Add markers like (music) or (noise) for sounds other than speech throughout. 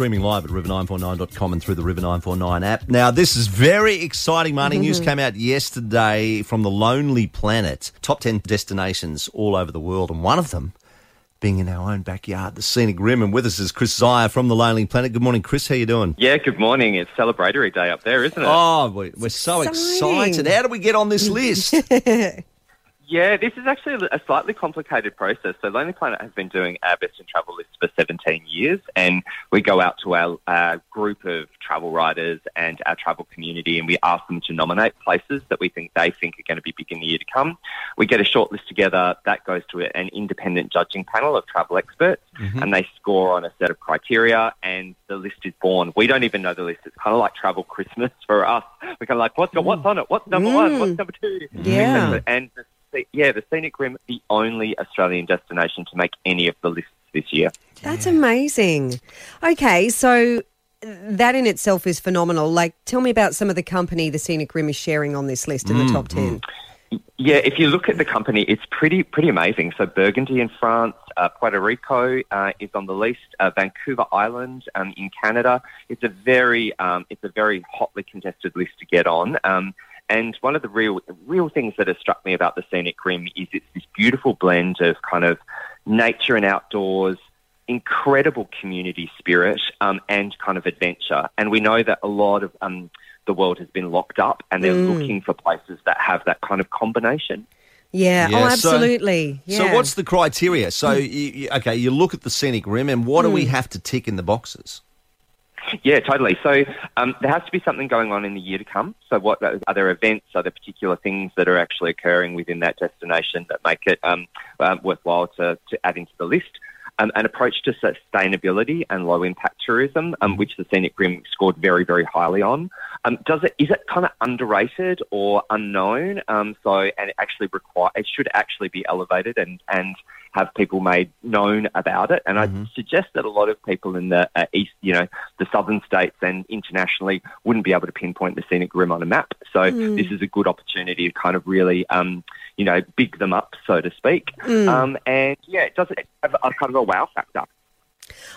streaming live at river949.com and through the River 949 app. Now, this is very exciting, Marnie. News mm-hmm. came out yesterday from the Lonely Planet. Top 10 destinations all over the world, and one of them being in our own backyard, the Scenic Rim. And with us is Chris Zeiher from the Lonely Planet. Good morning, Chris. How are you doing? Yeah, good morning. It's celebratory day up there, isn't it? Oh, we- we're so Exciting. excited. How do we get on this list? (laughs) Yeah, this is actually a slightly complicated process. So Lonely Planet has been doing our best in travel list for 17 years, and we go out to our uh, group of travel writers and our travel community, and we ask them to nominate places that we think they think are going to be big in the year to come. We get a short list together that goes to an independent judging panel of travel experts, and they score on a set of criteria, and the list is born. We don't even know the list. It's kind of like travel Christmas (laughs) for us. We're kind of like, what's what's on it? What's number one? What's number two? Yeah. And the, yeah, the Scenic Rim, the only Australian destination to make any of the lists this year. That's amazing. Okay, so that in itself is phenomenal. Like, tell me about some of the company the Scenic Rim is sharing on this list in the top 10. Yeah, if you look at the company, it's pretty pretty amazing. So Burgundy in France, uh, Puerto Rico uh, is on the list. Uh, Vancouver Island um, in Canada. It's a very um, it's a very hotly contested list to get on. Um, and one of the real real things that has struck me about the Scenic Rim is it's this beautiful blend of kind of nature and outdoors, incredible community spirit, um, and kind of adventure. And we know that a lot of um, the world has been locked up, and they're looking for places that have that kind of combination. Yeah, Yeah, oh, absolutely. So, yeah. what's the criteria? So, you, you- okay, you look at the Scenic Rim, and what do we have to tick in the boxes? Yeah, totally. So um, there has to be something going on in the year to come. So what are there events? Are there particular things that are actually occurring within that destination that make it um, um, worthwhile to, to add into the list? Um, an approach to sustainability and low impact tourism, um, which the Scenic Rim scored very, very highly on. Um, does it is it kind of underrated or unknown? Um, so and it actually require it should actually be elevated and and have people made known about it. And I suggest that a lot of people in the uh, east, you know, the southern states and internationally wouldn't be able to pinpoint the Scenic Rim on a map. So this is a good opportunity to kind of really, um, you know, big them up, so to speak. Um, and yeah, it does have a kind of a wow factor.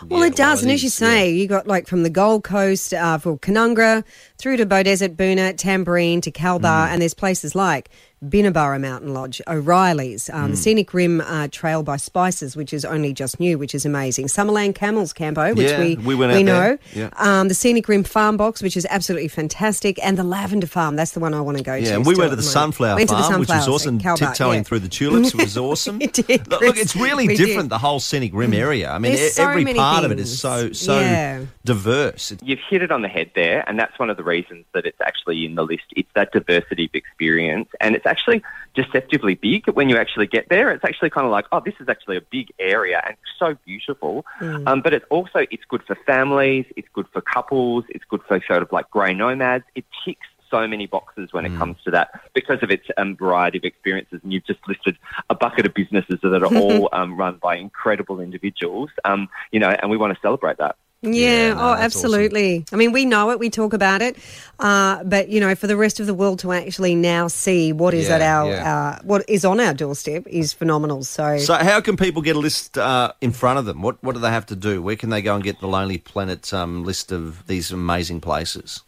Well, Yeah, it does. well, and it as you is, say, you got like from the Gold Coast uh, for Canungra through to Beaudesert, Boonah, Tamborine to Kalbar, Mm. and there's places like Binnaburra Mountain Lodge, O'Reilly's, um, Mm. the Scenic Rim uh, Trail by Spices, which is only just new, which is amazing. Summerland Camels Campo, which Yeah, we, we went out know. there. Yeah. Um, the Scenic Rim Farm Box, which is absolutely fantastic, and the Lavender Farm. That's the one I want to go to. Yeah, and we went to the moment. sunflower Went to the farm, which was sunflowers awesome. at Kalbar, Tiptoeing yeah. through the tulips was (laughs) awesome. We did, Look, look, it's really We different. did. The whole scenic rim area. I mean, There's e- so every many part of it is so so Yeah. diverse. You've hit it on the head there, and that's one of the reasons that it's actually in the list. It's that diversity of experience, and it's actually deceptively big when you actually get there. It's actually kind of like, oh, this is actually a big area and so beautiful. Um, but it's also it's good for families, it's good for couples, it's good for sort of like grey nomads. It ticks so many boxes when it comes to that because of its um, variety of experiences. And you've just listed a bucket of businesses that are all (laughs) um, run by incredible individuals. Um, you know, and we want to celebrate that. Yeah, Yeah, no, oh, absolutely. I mean, we know it, we talk about it, uh, but you know, for the rest of the world to actually now see what is Yeah, at our, yeah. uh, what is on our doorstep is phenomenal. So, So, how can people get a list uh, in front of them? What what do they have to do? Where can they go and get the Lonely Planet um, list of these amazing places?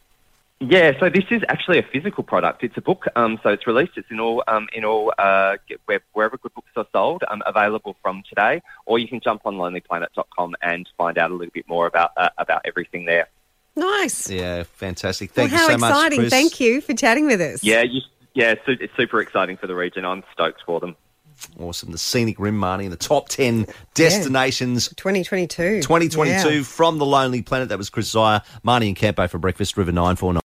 Yeah, so this is actually a physical product. It's a book, um, so it's released. It's in all um, in all uh, wherever good books are sold, um, available from today. Or you can jump on lonelyplanet.com and find out a little bit more about uh, about everything there. nice. Yeah, fantastic. Thank how you so much, exciting! Chris. Thank you for chatting with us. Yeah, you, yeah, it's, it's super exciting for the region. I'm stoked for them. Awesome. The scenic rim, Marnie, in the top ten destinations 2022. 2022 Yeah. from the Lonely Planet. That was Chris Zeiher, Marnie and Campo for breakfast. River nine four nine.